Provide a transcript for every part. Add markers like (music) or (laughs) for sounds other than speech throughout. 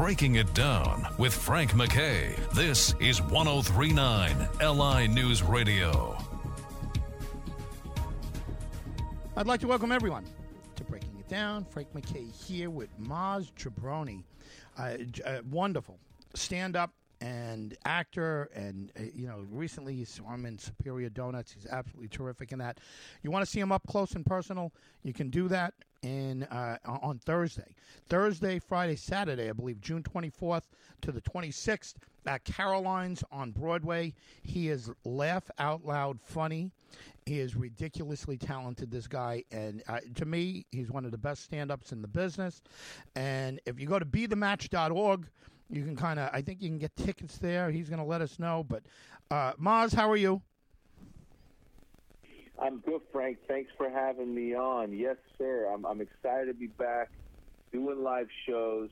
Breaking It Down with Frank MacKay. This is 1039 LI News Radio. I'd like to welcome everyone to Breaking It Down. Frank MacKay here with Maz Jobrani. Uh, uh, wonderful stand up and actor, and uh, you know, recently saw him in Superior Donuts. He's absolutely terrific in that. You want to see him up close and personal? You can do that in uh, on Thursday, Thursday, Friday, Saturday, I believe, June 24th to the 26th at Caroline's on Broadway. He is laugh out loud funny. He is ridiculously talented, this guy. And uh, to me, he's one of the best stand ups in the business. And if you go to bethematch.org, you can kind of, I think you can get tickets there. He's going to let us know. But, uh, Maz, how are you? I'm good, Frank. Thanks for having me on. Yes, sir. I'm, I'm excited to be back doing live shows.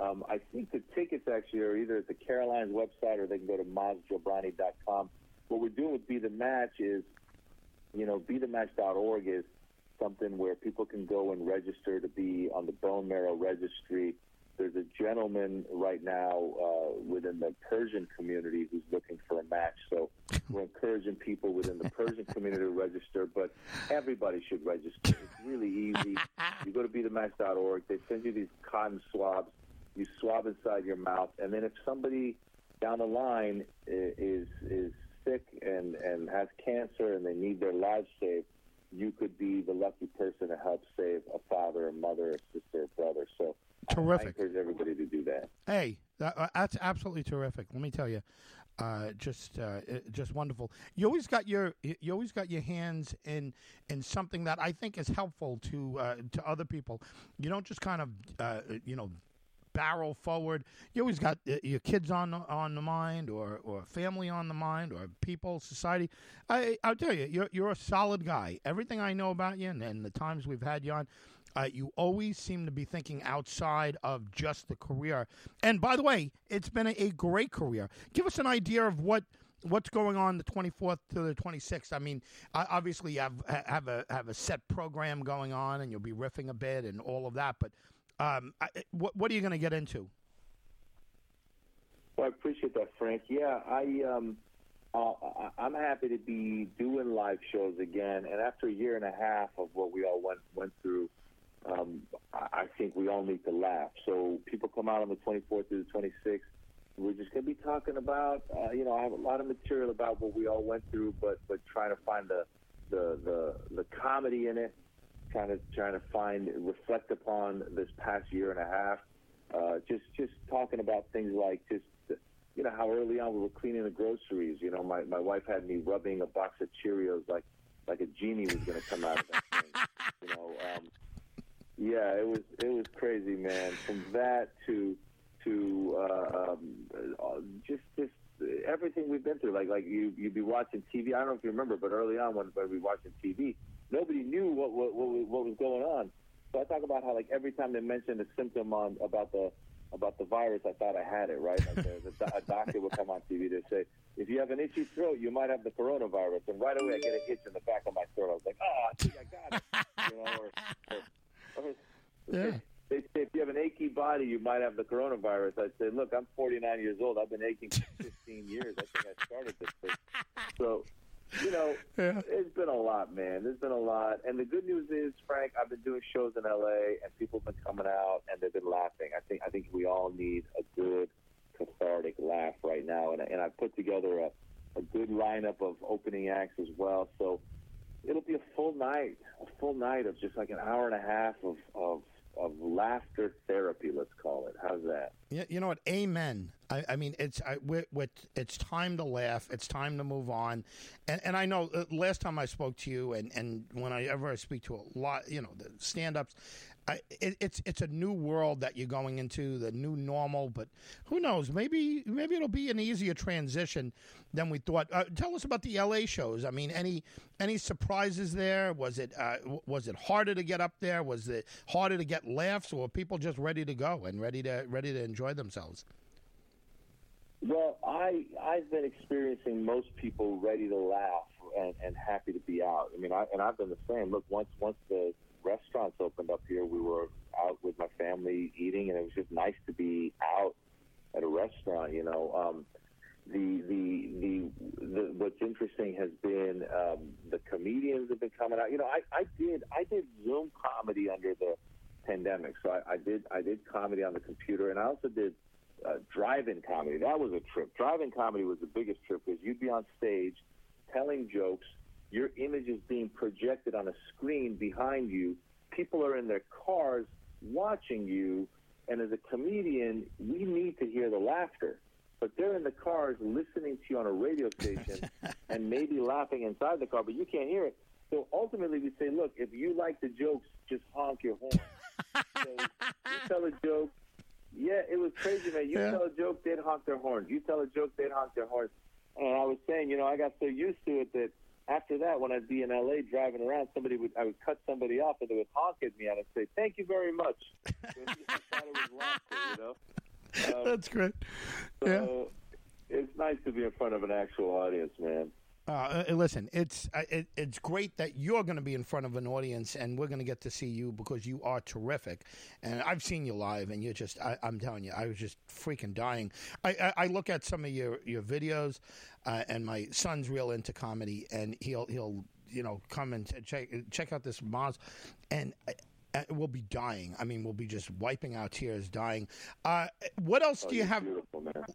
Um, I think the tickets actually are either at the Carolines website or they can go to mazjobrani.com. What we're doing with Be the Match is, you know, BeTheMatch.org is something where people can go and register to be on the bone marrow registry. There's a gentleman right now uh, within the Persian community who's looking for a match. So we're encouraging people within the Persian community to register, but everybody should register. It's really easy. You go to BeTheMatch.org. They send you these cotton swabs. You swab inside your mouth, and then if somebody down the line is is sick and and has cancer and they need their lives saved, you could be the lucky person to help save a father, a mother, a sister, a brother. So I- I Terrific. encourage everybody to do that. Hey, that, uh, that's absolutely terrific. Let me tell you, uh, just uh, uh, just wonderful. You always got your you always got your hands in in something that I think is helpful to uh, to other people. You don't just kind of uh, you know barrel forward. You always got uh, your kids on the, on the mind, or or family on the mind, or people, society. I I'll tell you, you're you're a solid guy. Everything I know about you, and, and the times we've had you on. Uh, you always seem to be thinking outside of just the career. And by the way, it's been a, a great career. Give us an idea of what what's going on the 24th to the 26th. I mean, obviously you have have a have a set program going on, and you'll be riffing a bit and all of that. But um, I, what what are you going to get into? Well, I appreciate that, Frank. Yeah, I um, uh, I'm happy to be doing live shows again. And after a year and a half of what we all went went through, um, I I think we all need to laugh. So people come out on the 24th through the 26th. We're just going to be talking about, uh, you know, I have a lot of material about what we all went through, but but trying to find the the the, the comedy in it, trying to trying to find reflect upon this past year and a half. Uh, just just talking about things like just you know how early on we were cleaning the groceries. You know, my my wife had me rubbing a box of Cheerios like like a genie was going to come out of that thing. You know, um, yeah, it was it was crazy, man. From that to to uh, um, just just everything we've been through. Like like you you'd be watching TV. I don't know if you remember, but early on when, when we were watching TV, nobody knew what what what, was- what was going on. So I talk about how like every time they mentioned a symptom on about the about the virus, I thought I had it right. Like the, a doctor would come on TV to say, if you have an itchy throat, you might have the coronavirus, and right away I get an itch in the back of my throat. I was like, oh, I think I got it. You know, or, or, or Yeah. they say if you have an achy body, you might have the coronavirus. I said, look, I'm 49 years old. I've been aching for 15 years. I think I started this thing. So, you know, Yeah. it's been a lot, man. There's been a lot. And the good news is, Frank, I've been doing shows in LA, and people have been coming out, and they've been laughing. I think I think we all need a good cathartic laugh right now, and and I've put together a a good lineup of opening acts as well. So it'll be a full night, a full night of just like an hour and a half of of of laughter therapy. Let's call it. How's that? Yeah, you know what? Amen. I, I mean, it's I, we it's time to laugh. It's time to move on. And and I know uh, last time I spoke to you, and and whenever I speak to a lot, you know, the stand-ups, I, it, it's it's a new world that you're going into, the new normal. But who knows? Maybe maybe it'll be an easier transition than we thought. Uh, tell us about the LA shows. I mean, any any surprises there? Was it uh, was it harder to get up there? Was it harder to get laughs, or were people just ready to go and ready to ready to enjoy themselves? Well, I I've been experiencing most people ready to laugh and, and happy to be out. I mean, I, and I've been the same. Look, once once the restaurants opened up here, we were out with my family eating, and it was just nice to be out at a restaurant. You know, um, the, the the the what's interesting has been um, the comedians have been coming out. You know, I, I did I did Zoom comedy under the pandemic, so I, I did I did comedy on the computer, and I also did uh, drive-in comedy. That was a trip. Drive-in comedy was the biggest trip because you'd be on stage telling jokes. Your image is being projected on a screen behind you. People are in their cars watching you, and as a comedian, we need to hear the laughter. But they're in the cars listening to you on a radio station (laughs) and maybe laughing inside the car, but you can't hear it. So ultimately, we say, look, if you like the jokes, just honk your horn. (laughs) so you tell a joke, yeah, it was crazy, man. You Yeah. tell a joke, they'd honk their horns. You tell a joke, they'd honk their horns. And I was saying, you know, I got so used to it that after that, when I'd be in LA driving around, somebody would I would cut somebody off and they would honk at me and I'd say, "Thank you very much." (laughs) Because I thought it was laughter, you know. Um, That's great. Yeah. so it's nice to be in front of an actual audience, man. Uh, uh, listen, it's uh, it, it's great that you're going to be in front of an audience, and we're going to get to see you because you are terrific. And I've seen you live, and you're just I, I'm telling you, I was just freaking dying. I, I, I look at some of your your videos, uh, and my son's real into comedy, and he'll he'll you know come and check check out this Maz, and. Uh, we'll be dying. I mean, we'll be just wiping our tears, dying. Uh, what else do you have?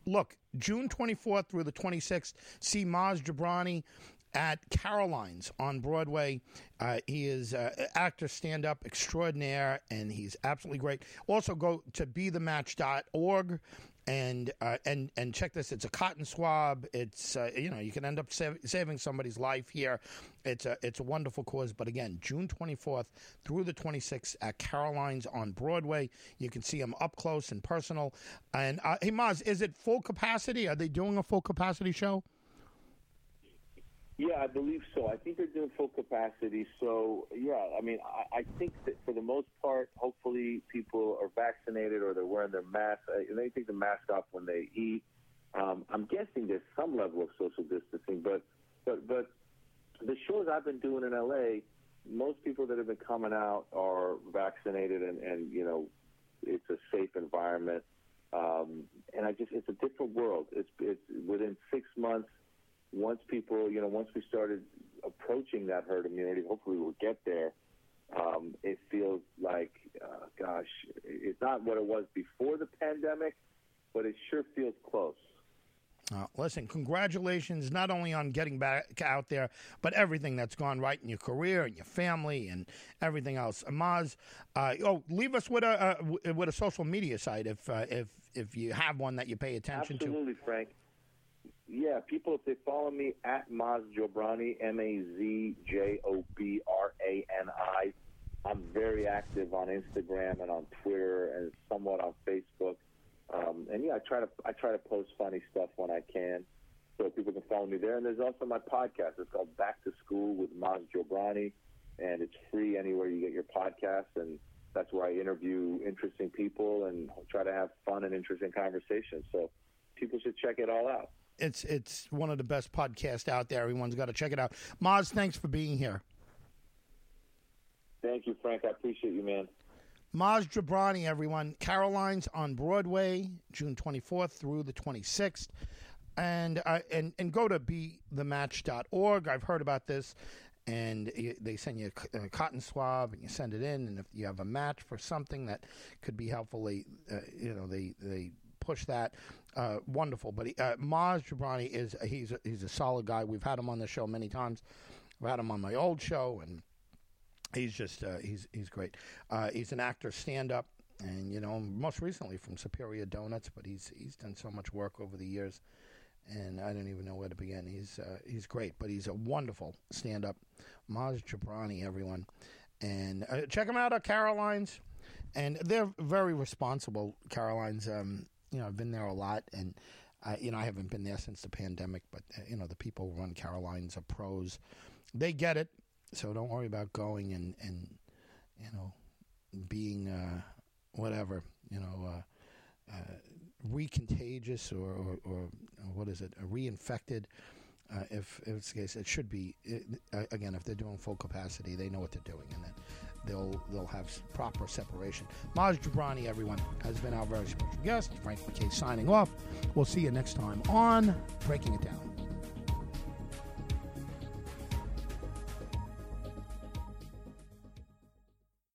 Look, June 24th through the 26th, see Maz Jobrani at Caroline's on Broadway. Uh, he is uh, actor, stand up extraordinaire, and he's absolutely great. Also, go to bethematch.org. And uh, and and check this. It's a cotton swab. It's uh, you know you can end up sav- saving somebody's life here. It's a it's a wonderful cause. But again, June 24th through the 26th at Caroline's on Broadway. You can see them up close and personal. And uh, hey, Maz, is it full capacity? Are they doing a full capacity show? Yeah, I believe so. I think they're doing full capacity. So, yeah, I mean, I, I think that for the most part, hopefully people are vaccinated or they're wearing their mask. Uh, They take the mask off when they eat. Um, I'm guessing there's some level of social distancing, but but but the shows I've been doing in LA, most people that have been coming out are vaccinated, and and you know, it's a safe environment. Um, and I just, it's a different world. It's it's within six months once people, you know, once we started approaching that herd immunity, hopefully we'll get there. Um, it feels like, uh, gosh, it's not what it was before the pandemic, but it sure feels close. Uh, listen, congratulations not only on getting back out there, but everything that's gone right in your career and your family and everything else. Amaz, uh, oh, leave us with a uh, with a social media site if uh, if if you have one that you pay attention to. Absolutely, Frank. Yeah, people, if they follow me at Maz Jobrani, M A Z J O B R A N I, I'm very active on Instagram and on Twitter and somewhat on Facebook. Um, and yeah, I try to I try to post funny stuff when I can, so people can follow me there. And there's also my podcast. It's called Back to School with Maz Jobrani, and it's free anywhere you get your podcasts. And that's where I interview interesting people and try to have fun and interesting conversations. So people should check it all out. It's it's one of the best podcasts out there. Everyone's got to check it out. Maz, thanks for being here. Thank you, Frank. I appreciate you, man. Maz Jobrani, everyone. Caroline's on Broadway, June 24th through the 26th. And uh, and and go to bethematch.org. I've heard about this. And y- they send you a cotton swab, and you send it in. And if you have a match for something that could be helpful, they, uh, you know, they they push that. Uh, wonderful. But he, uh, Maz Jobrani is he's a, he's a solid guy. We've had him on the show many times. I've had him on my old show, and he's just uh, he's he's great. Uh, he's an actor, stand up, and you know most recently from Superior Donuts, but he's he's done so much work over the years, and I don't even know where to begin. He's uh, he's great, but he's a wonderful stand up. Maz Jobrani, everyone, and uh, check him out at Caroline's, and they're very responsible. Caroline's, um, you know, I've been there a lot, and. Uh, you know, I haven't been there since the pandemic, but uh, you know, the people who run Caroline's are pros. They get it, so don't worry about going and and you know being uh, whatever you know uh, uh, recontagious or, or, or what is it uh, reinfected. Uh, if, if it's the case, it should be it, uh, again if they're doing full capacity, they know what they're doing, and that they'll they'll have proper separation. Maj Jobrani, everyone, has been our very special guest. Frank MacKay signing off. We'll see you next time on Breaking It Down.